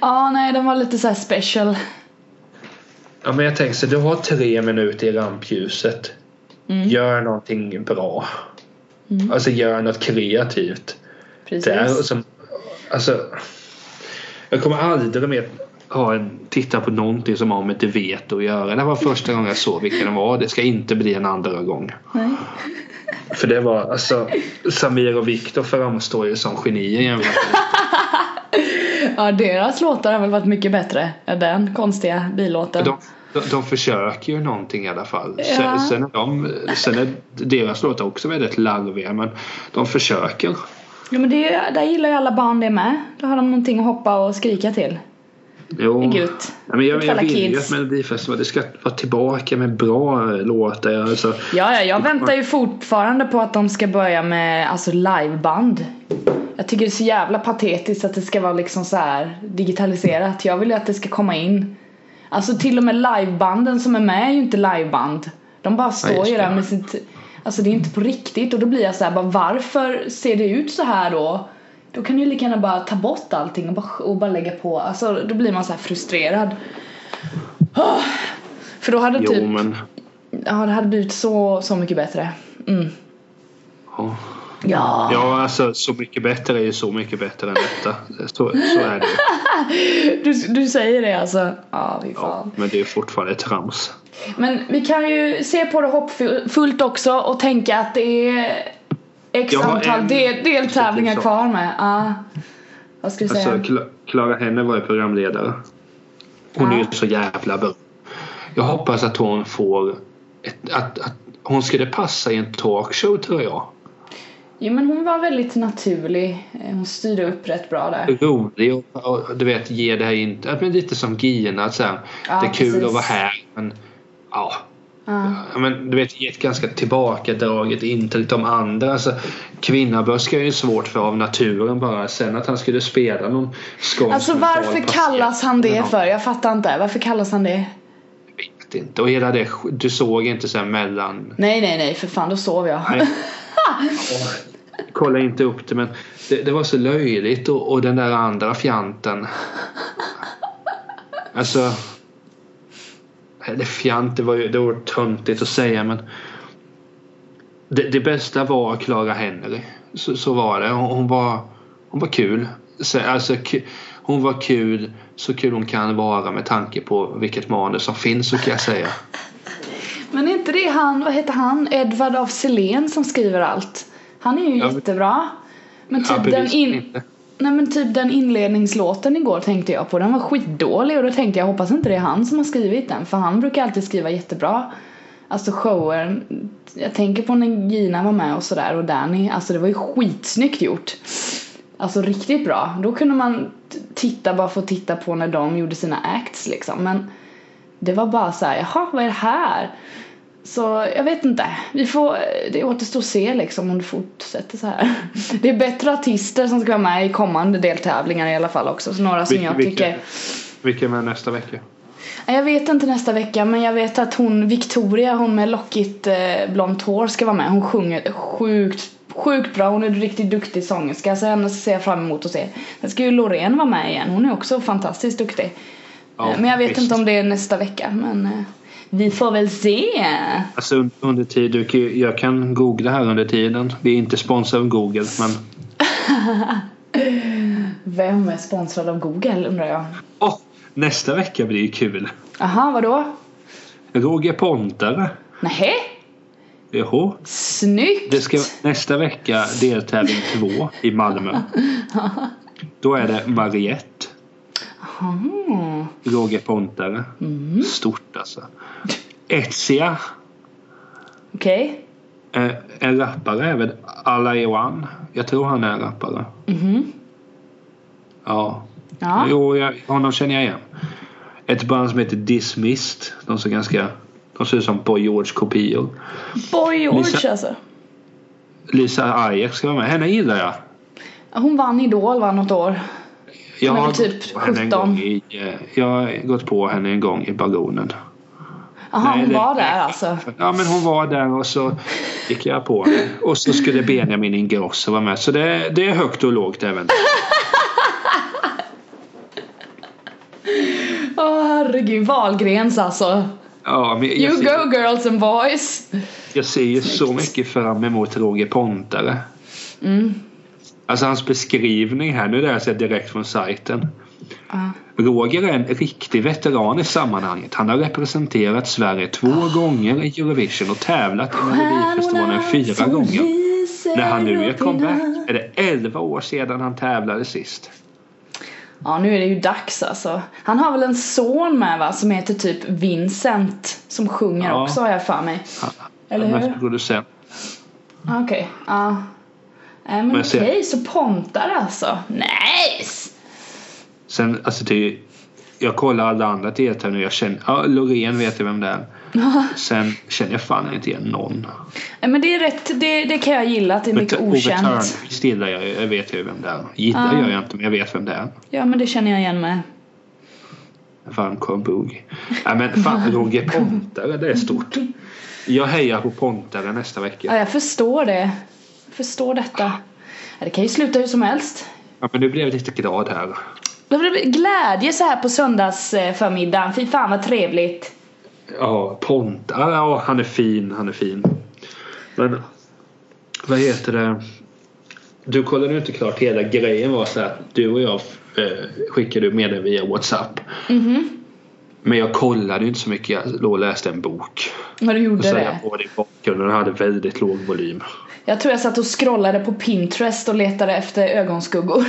Ja nej den var lite så här special. Ja men jag tänker så du har tre minuter i rampljuset. Mm. Gör någonting bra. Mm. Alltså gör något kreativt. Precis. Där, och som, alltså, jag kommer aldrig mer ha en, titta på någonting som har med det vet att göra. Det var första gången jag såg vilken den var. Det ska inte bli en andra gång. Nej. För det var alltså Samir och Viktor framstår ju som genier jämfört [laughs] [laughs] Ja deras låtar har väl varit mycket bättre än den konstiga billåten. de, de, de försöker ju någonting i alla fall. Ja. Sen, sen, är de, sen är deras låtar också väldigt larviga men de försöker. Ja men det, där gillar ju alla barn det med. Då har de någonting att hoppa och skrika till. Jo. Gött. Ja, men jag, jag vill ju kids. att Melodifestivalen det ska vara tillbaka med bra låtar. Alltså, Ja, ja, jag väntar ju fortfarande på att de ska börja med alltså liveband. Jag tycker det är så jävla patetiskt att det ska vara liksom så här digitaliserat. Jag vill ju att det ska komma in. Alltså till och med livebanden som är med är ju inte liveband. De bara står ju där med sitt... Alltså det är inte på riktigt och då blir jag så här, bara varför ser det ut så här då? Då kan du ju lika gärna bara ta bort allting och bara, och bara lägga på. Alltså då blir man så här frustrerad. Ah. För då hade jo typ men ja, det hade blivit så, så mycket bättre. Mm. Ja. Ja. ja, alltså så mycket bättre är ju så mycket bättre än detta. Så, så är det. [laughs] Du, du säger det alltså? Ja, fy Ja, fan. men det är fortfarande trams. Men vi kan ju se på det hoppfullt också och tänka att det är x antal en- del, deltävlingar kvar med. Ja. Vad ska du säga? Alltså, Kla- Clara Henner var ju programledare. Hon är ju så jävla bra. Jag hoppas att hon får ett, att, att hon skulle passa i en talkshow tror jag. Jo men hon var väldigt naturlig. Hon styrde upp rätt bra där. Rolig och, och du vet ge det här in, men lite som Gina att så här, Ja, Det är kul precis. att vara här men ja. Ja. Men du vet ett ganska tillbakadraget intryck de andra. Alltså, Kvinnaböska är ju svårt för av naturen bara. Sen att han skulle spela någon skånsk Alltså varför kallas han det för? Jag fattar inte. Varför kallas han det? Jag vet inte. Och hela det, du såg inte här mellan... Nej nej nej för fan då sov jag. [laughs] Kolla inte upp det men det, det var så löjligt och, och den där andra fjanten. Alltså. Eller fjant, det var ju det var töntigt att säga men. Det, det bästa var Clara Henry. Så, så var det. Hon, hon var hon var kul. Så, alltså, hon var kul så kul hon kan vara med tanke på vilket manus som finns så kan jag säga. [laughs] Men är inte det han, vad heter han, Edvard af Sillén som skriver allt? Han är ju Ja, jättebra. Men typ Ja, den in... inte. Nej men typ den inledningslåten igår tänkte jag på, den var skitdålig och då tänkte jag hoppas inte det är han som har skrivit den för han brukar alltid skriva jättebra. Alltså shower, jag tänker på när Gina var med och sådär och Danny, alltså det var ju skitsnyggt gjort. Alltså riktigt bra, då kunde man titta bara för att titta på när de gjorde sina acts liksom. Men Det var bara så här, jaha vad är det här? Så jag vet inte. Vi får, det återstår att se liksom om det fortsätter så här. Det är bättre artister som ska vara med i kommande deltävlingar i alla fall också. Så några som Vilka- jag vilka? tycker. Vilken är nästa vecka? Jag vet inte nästa vecka men jag vet att hon Victoria, hon med lockigt eh, blont hår ska vara med. Hon sjunger sjukt, sjukt bra. Hon är en riktigt duktig sångerska så henne ser jag fram emot att se. Sen ska ju Loreen vara med igen. Hon är också fantastiskt duktig. Ja, men jag vet visst. inte om det är nästa vecka men eh, vi får väl se. Alltså un- under tid, du kan, ju- jag kan googla här under tiden. Vi är inte sponsrade av Google men [laughs] Vem är sponsrad av Google undrar jag? Åh, nästa vecka blir ju kul. Aha, vadå? Roger Pontare. Nähä? Jo, Snyggt! det ska nästa vecka deltävling två i Malmö. [laughs] Då är det Mariette. Aha. Roger Pontare. Stort alltså. Etsia. Okej. Eh, en rappare är väl Alaewan. Jag tror han är en rappare. Mhm. Ja. Ja. Jo, jag, honom känner jag igen. Ett band som heter Dismissed. De ser ganska... De ser ut som Boy George-kopior. Boy George Lisa- alltså. Lisa Ajax ska vara med. Henne gillar jag. Hon vann Idol va, något år. Jag har, typ gått på henne en 17. gång i, eh, jag har gått på henne en gång i Baronen. Jaha, hon det- var där alltså. Ja men hon var där och så gick jag på henne. Och så skulle Benjamin Ingrosso vara med. Så det, det är högt och lågt även. [laughs] Åh herregud, Wahlgrens alltså. Ja, men You ser, go girls and boys. jag ser ju så mycket fram emot Roger Pontare. Mm. Alltså hans beskrivning här, nu läser jag direkt från sajten. Ja. Roger är en riktig veteran i sammanhanget. Han har representerat Sverige två gånger i Eurovision och tävlat i Melodifestivalen fyra gånger. När han nu gör comeback är det 11 år sedan han tävlade sist. Ja, nu är det ju dags alltså. Han har väl en son med va, som heter typ Vincent. Som sjunger Ja. också har jag för mig. Han, Eller han är hur? producent. Ah, Okej, ja. Nej men Men okej, se- så Pontar alltså. Nice! Sen, alltså det, jag kollar alla andra deltagare nu. Jag känner, ja Loreen vet jag vem det är. [laughs] Sen känner jag fan inte igen någon. Nej men det är rätt, det, det kan jag gilla att det är mycket Ove okänt. Thörnqvist gillar jag, jag vet ju vem det är. Gillar Ja. gör jag inte men jag vet vem det är. Ja men det känner jag igen med. Fan Bug. Nej men fan [laughs] Roger Pontare det är stort. Jag hejar på Pontare nästa Ja vecka. jag förstår det. Jag förstår detta. Ja, det kan ju sluta hur som helst. Ja, men nu blev lite glad här. Glädje så här på söndagsförmiddagen. Fy fan vad trevligt. Ja, Ponta. Ja, han är fin. Han är fin. Men vad heter det? Du kollade ju inte klart hela grejen var så att du och jag eh, skickade med det via Whatsapp. Mhm. Men jag kollade ju inte så mycket. Jag låg och läste en bok. Vad du Och gjorde så det? jag på det i bakgrunden och hade väldigt låg volym. Jag tror jag satt och scrollade på Pinterest och letade efter ögonskuggor.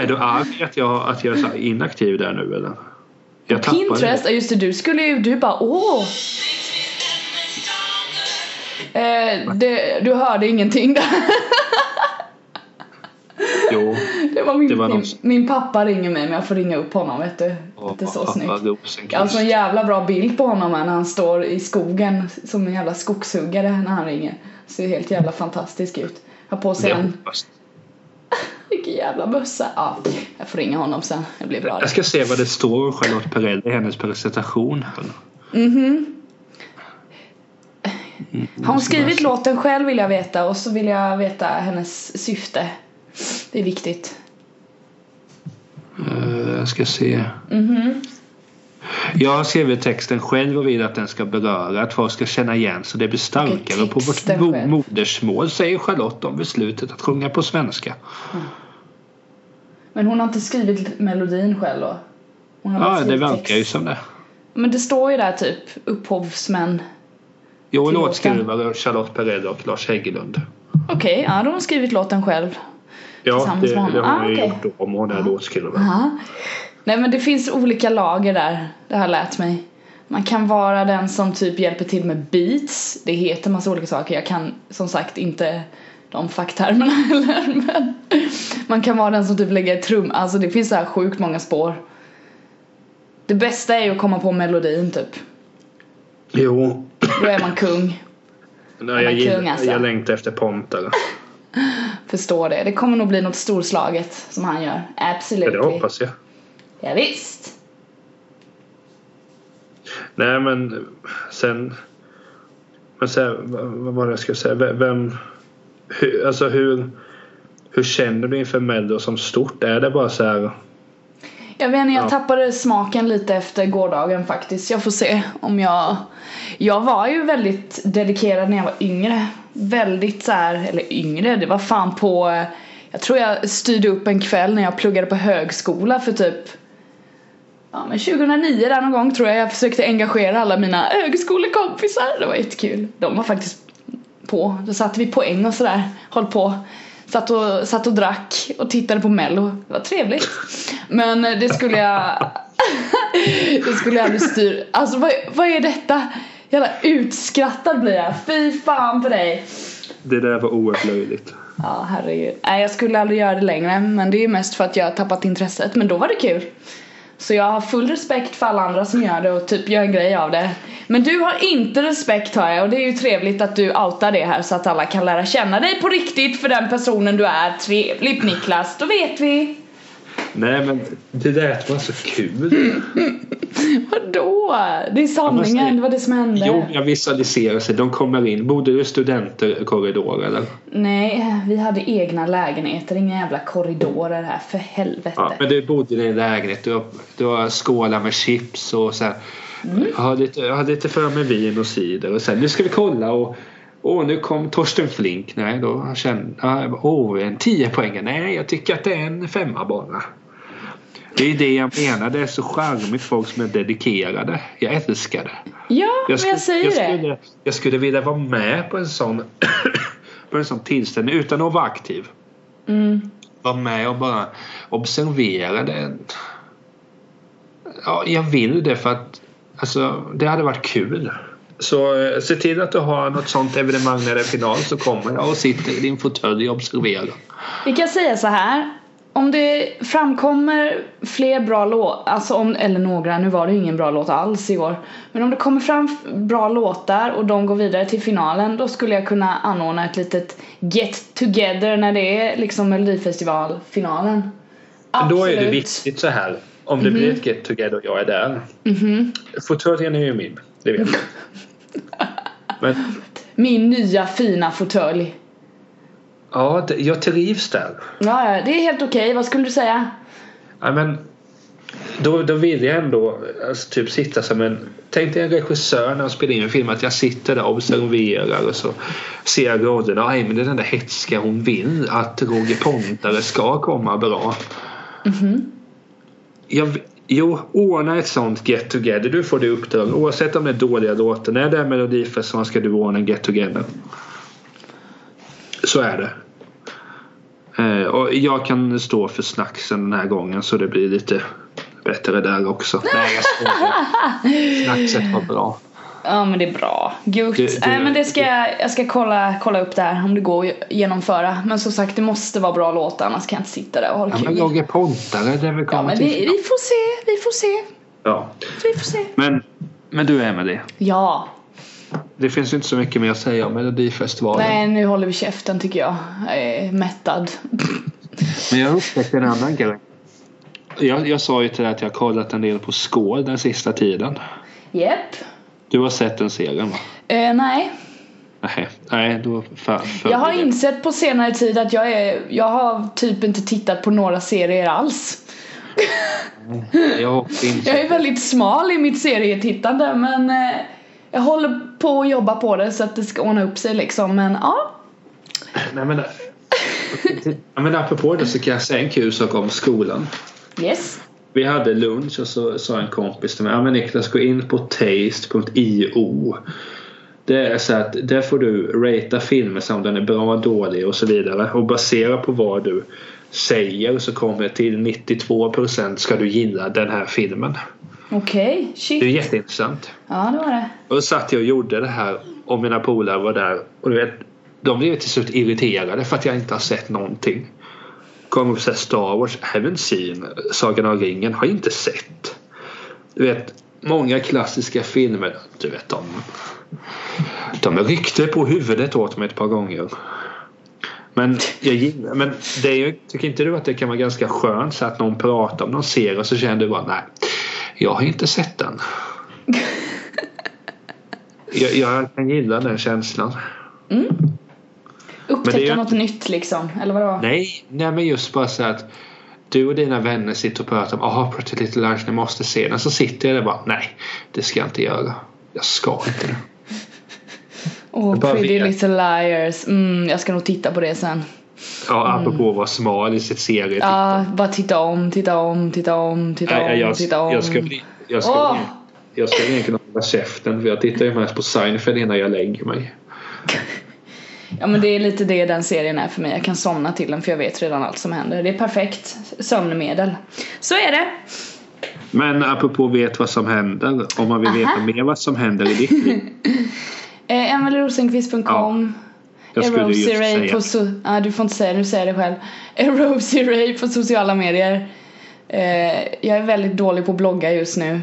Är du arg att jag, att jag är inaktiv där nu eller? Jag Pinterest, ja just det, du skulle ju, du bara åh! Eh, det, du hörde ingenting där. Jo. Det var min, Det var min, någon- min pappa ringer mig men jag får ringa upp honom vet du. Det är så snyggt. Vad Jag har Rosenqvist. så en jävla bra bild på honom när han står i skogen som en jävla skogshuggare när han ringer. Ser helt jävla fantastisk ut. Har på sig Jag en, [laughs] vilken jävla bössa. Ja, jag får ringa honom sen. Det blir bra. Jag ska se vad det står om Charlotte Perrelli i hennes presentation. Mhm. Mm, Har hon skrivit låten själv vill jag veta och så vill jag veta hennes syfte. Det är viktigt. Eh, Jag ska se. Mhm. Jag har skrivit texten själv och vill att den ska beröra, att folk ska känna igen så det blir starkare. Och på vårt själv. modersmål säger Charlotte om beslutet att sjunga på svenska. Men hon har inte skrivit melodin själv då? Ja, det verkar text. ju som det. Men det står ju där typ upphovsmän. Jo, låtskrivare Charlotte Perrelli och Lars Hägglund. Okej, ja då har hon skrivit låten själv. Ja, det, det har Ah, hon ju okej. gjort om hon är låtskrivare. Ja. Nej men det finns olika lager där, det har jag lärt mig. Man kan vara den som typ hjälper till med beats, det heter massa olika saker. Jag kan som sagt inte de facktermerna [laughs] heller men man kan vara den som typ lägger trum, alltså det finns så här sjukt många spår. Det bästa är ju att komma på melodin typ. Jo, Då är man kung. nej, är jag, gillar, kung, alltså. jag längtar efter Pontare. Förstår det. Det kommer nog bli något storslaget som han gör. Ja, Absolut. det hoppas jag. Ja, visst. Nej men sen... Men här, vad, var det jag skulle säga? Vem... hur, alltså hur... Hur känner du inför Mello som stort? Är det bara så här... Jag vet inte, jag Ja. tappade smaken lite efter gårdagen faktiskt. Jag får se om jag... Jag var ju väldigt dedikerad när jag var yngre. Väldigt så här, eller yngre, det var fan på... Jag tror jag styrde upp en kväll när jag pluggade på högskola för typ... Ja men 2009 där någon gång tror jag jag försökte engagera alla mina högskolekompisar. Det var jättekul. De var faktiskt på. Då satte vi poäng och sådär. Höll på. Satt och, satt och drack och tittade på mello. Det var trevligt. Men det skulle jag... [laughs] det skulle jag aldrig styra. Alltså vad, vad är detta? Jävla utskrattad blir jag. Fy fan på dig. Det där var oerhört löjligt. Ja herregud. Nej jag skulle aldrig göra det längre. Men det är mest för att jag har tappat intresset. Men då var det kul. Så jag har full respekt för alla andra som gör det och typ gör en grej av det. Men du har inte respekt har jag och det är ju trevligt att du outar det här så att alla kan lära känna dig på riktigt för den personen du är. Trevligt Niklas, då vet vi. Nej men det där var så kul. [laughs] Vadå? Det är sanningen, det var det som hände. Jo, jag visualiserar sig. De kommer in. Bodde du i studenterkorridor eller? Nej, vi hade egna lägenheter, inga jävla korridorer här, för helvete. Ja, men du bodde i din lägenhet. Du har, du har skålar med chips och så här. Jag har lite, jag har lite för med vin och cider och sen nu ska vi kolla och Åh, nu kom Torsten Flink. Nej, då kände jag, åh, en 10 poäng. Nej, jag tycker att det är en femma bara. Det är det jag menar. Det är så charmigt folk som är dedikerade. Jag älskar det. Ja, men skulle- jag säger jag det. skulle, jag skulle vilja vara med på en sån [coughs] på en sån tillställning utan att vara aktiv. Mm. Vara med och bara observera det. Ja, jag vill det för att alltså, det hade varit kul. Så eh, se till att du har något sånt evenemang när det är final så kommer jag och sitter i din fåtölj och observerar. Vi kan säga så här. Om det framkommer fler bra låtar, alltså om, eller några, nu var det ju ingen bra låt alls i år. Men om det kommer fram bra låtar och de går vidare till finalen då skulle jag kunna anordna ett litet get together när det är liksom melodifestivalfinalen. Men då är det Absolut. viktigt så här. Om det blir ett get together och jag är där. Fåtöljen är ju min. Det vet jag. [laughs] Men Min nya fina fåtölj. Ja, jag trivs där. Ja, det är helt okej. Vad skulle du säga? Ja, men då, då vill jag ändå alltså, typ sitta som en Tänk dig en regissör när han spelar in en film att jag sitter där och observerar och så ser jag rollerna. Nej men det är den där hetska hon vill att Roger Pontare ska komma bra. Mhm. Jag, jo, ordna ett sånt get together. Du får det uppdrag. Oavsett om det är dåliga låtar. När det är Melodifestivalen ska du ordna get together. Så är det. Eh, och jag kan stå för snacksen den här gången så det blir lite bättre där också. Nej, jag skojar. Snackset var bra. Ja men det är bra. Gud. Du- du- Nej men det ska jag, jag ska kolla, kolla upp där om det går att genomföra. Men som sagt det måste vara bra låtar annars kan jag inte sitta där och ha Ja, men kul. Roger Pontare, det är väl Ja men vi, vi får se, vi får se, Ja. vi får se. Men, men du är med det. Ja. Det finns ju inte så mycket mer att säga om Melodifestivalen. Nej nu håller vi käften tycker jag. Jag är mättad. Men jag har upptäckt en annan grej. Jag, jag sa ju till dig att jag har kollat en del på Skål den sista tiden. Japp. Du har sett den serien va? Eh, nej. Nej, nej då för, för Jag har insett på senare tid att jag är, jag har typ inte tittat på några serier alls. Jag har också insett [laughs] Jag är väldigt smal i mitt serietittande men eh, jag håller på att jobba på det så att det ska ordna upp sig liksom men ja. Nej men, men apropå det så kan jag säga en kul sak om skolan. Yes. Vi hade lunch och så sa en kompis till mig, ja men Niklas gå in på taste.io. Det är så att där får du ratea filmer som den är bra, dålig och så vidare. Och baserat på vad du säger så kommer till 92% ska du gilla den här filmen. Okej, Det är shit. jätteintressant. Ja det var det. Och då satt jag och gjorde det här och mina polare var där och du vet de blev till slut irriterade för att jag inte har sett någonting. Kom upp såhär Star Wars, haven't seen. Sagan om ringen, har inte sett. Du vet, många klassiska filmer, du vet de de ryckte på huvudet åt mig ett par gånger. Men jag men det är tycker inte du att det kan vara ganska skönt så att någon pratar om någon serie och så känner du bara nej, jag har inte sett den. [laughs] Jag, jag kan gilla den känslan. Upptäcka det är ju- något nytt liksom, eller vadå? Nej, nej men just bara så att du och dina vänner sitter och pratar om Aha, Pretty Little Liars, ni måste se den. Så sitter jag där och bara nej, det ska jag inte göra. Jag ska inte det. [laughs] Åh, bara Pretty vet. Little Liars. Mm, jag ska nog titta på det sen. Ja, apropå att vara smal i sitt serie. Ja, bara titta om, titta om, titta om, titta om, jag, titta om. jag ska bli... Jag ska, Åh! bli, jag ska egentligen hålla käften för jag tittar ju mest på Seinfeld innan jag lägger mig. [laughs] Ja men det är lite det den serien är för mig. Jag kan somna till den för jag vet redan allt som händer. Det är perfekt sömnmedel. Så är det. Men apropå vet vad som händer. Om man vill veta Aha. mer vad som händer i ditt liv. [laughs] Eh, EmilieRosenqvist.com Jag skulle just Ray säga. på so- ah, du får inte säga det, nu säger jag det själv. Erosie Ray på sociala medier. Eh, jag är väldigt dålig på att blogga just nu.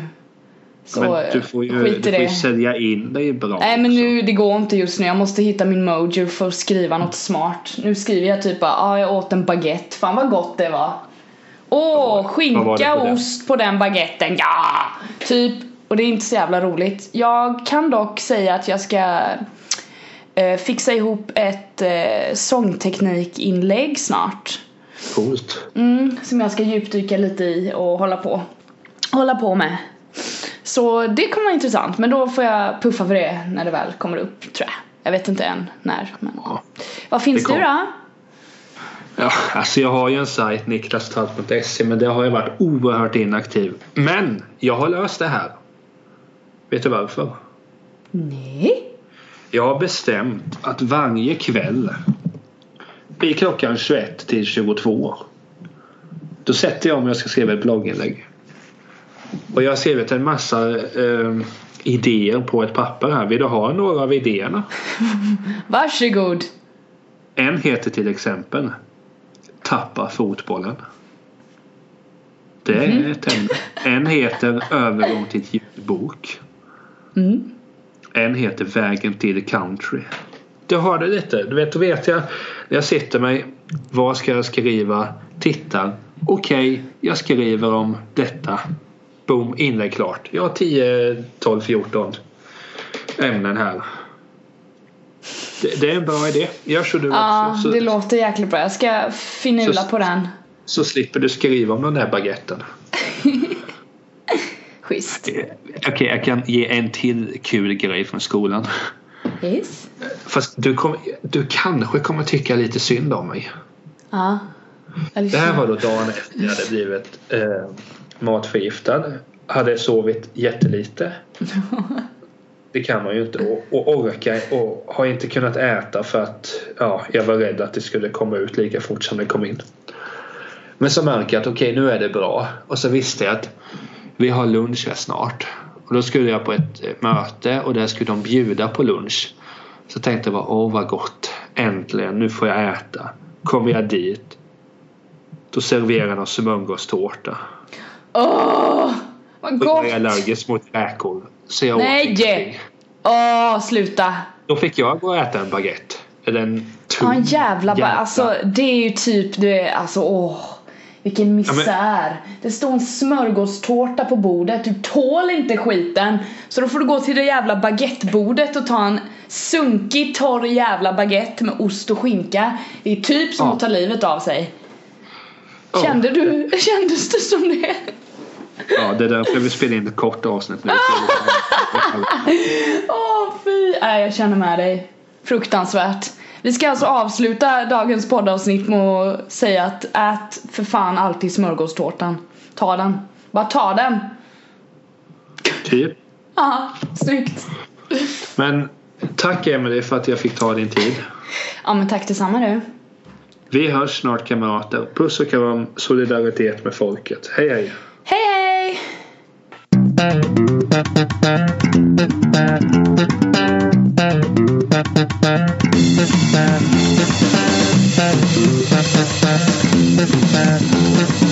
Så Men du får ju, skit du i får ju det. sälja in dig bra. Nej men också. nu, det går inte just nu. Jag måste hitta min mojo för att skriva något smart. Nu skriver jag typ bara, ah, jag åt en baguette. Fan vad gott det var. Åh, det skinka och ost på den baguetten. Ja! Typ. Och det är inte så jävla roligt. Jag kan dock säga att jag ska eh, fixa ihop ett eh, sångteknikinlägg snart. Coolt. Mm, som jag ska djupdyka lite i och hålla på, hålla på med. Så det kommer vara intressant men då får jag puffa för det när det väl kommer upp tror jag. Jag vet inte än när men Ja. Vad finns Det du då? Ja, alltså jag har ju en sajt niklastralt.se men det har jag varit oerhört inaktiv. Men jag har löst det här. Vet du varför? Nej. Jag har bestämt att varje kväll blir klockan 21 till 22. Då sätter jag om jag ska skriva ett blogginlägg. Och jag har skrivit en massa eh, idéer på ett papper här. Vill du ha några av idéerna? [laughs] Varsågod. En heter till exempel Tappa fotbollen. Det är ett ämne. En heter Övergång till ljudbok. Mm. En heter Vägen till country. Du har det lite. Du vet, då vet jag. när Jag sitter mig. Vad ska jag skriva? Tittar. Okej, jag skriver om detta. Boom, inlägg klart. Jag har 10, 12, 14 ämnen här. Det, det är en bra idé. Gör så du Ja, också. Så, det låter jäkligt bra. Jag ska finula Så- på den. så slipper du skriva om den där baguetten. [laughs] Schysst. Okej, jag kan ge en till kul grej från skolan. Yes. Fast du, kom, du kanske kommer tycka lite synd om mig. Ja. Det här var då dagen efter jag hade blivit eh, matförgiftad. Hade sovit jättelite. [laughs] Det kan man ju inte. Och, och orka och har inte kunnat äta för att ja, jag var rädd att det skulle komma ut lika fort som det kom in. Men så märker jag att okej nu är det bra. Och så visste jag att vi har lunch här snart. Och då skulle jag på ett eh, möte och där skulle de bjuda på lunch. Så tänkte jag bara åh vad gott. Äntligen nu får jag äta. Kommer jag dit. Då serverar de smörgåstårta. Åh! Vad Och jag är gott! allergisk mot räkor. Så jag Nej! Åh, sluta! Då fick jag gå och äta en baguette. Eller en Ja, tung en jävla ba- Alltså det är ju typ det är alltså åh. Vilken misär. Det står en smörgåstårta på bordet. Du tål inte skiten. Så då får du gå till det jävla baguettebordet och ta en sunkig torr jävla baguette med ost och skinka. Det är typ som Ja. att ta livet av sig. Ja. Kände du, [laughs] kändes det som det? Ja, det är därför vi spelar in ett kort avsnitt nu. [laughs] Åh fy! Nej jag känner med dig. Fruktansvärt. Vi ska alltså avsluta dagens poddavsnitt med att säga att ät för fan alltid smörgåstårtan. Ta den. Bara ta den. typ. Aha, snyggt. Men tack Emelie för att jag fick ta din tid. Ja men tack detsamma du. Vi hörs snart kamrater. Puss och kram. Solidaritet med folket. Hej hej. Hej hej! Thank you.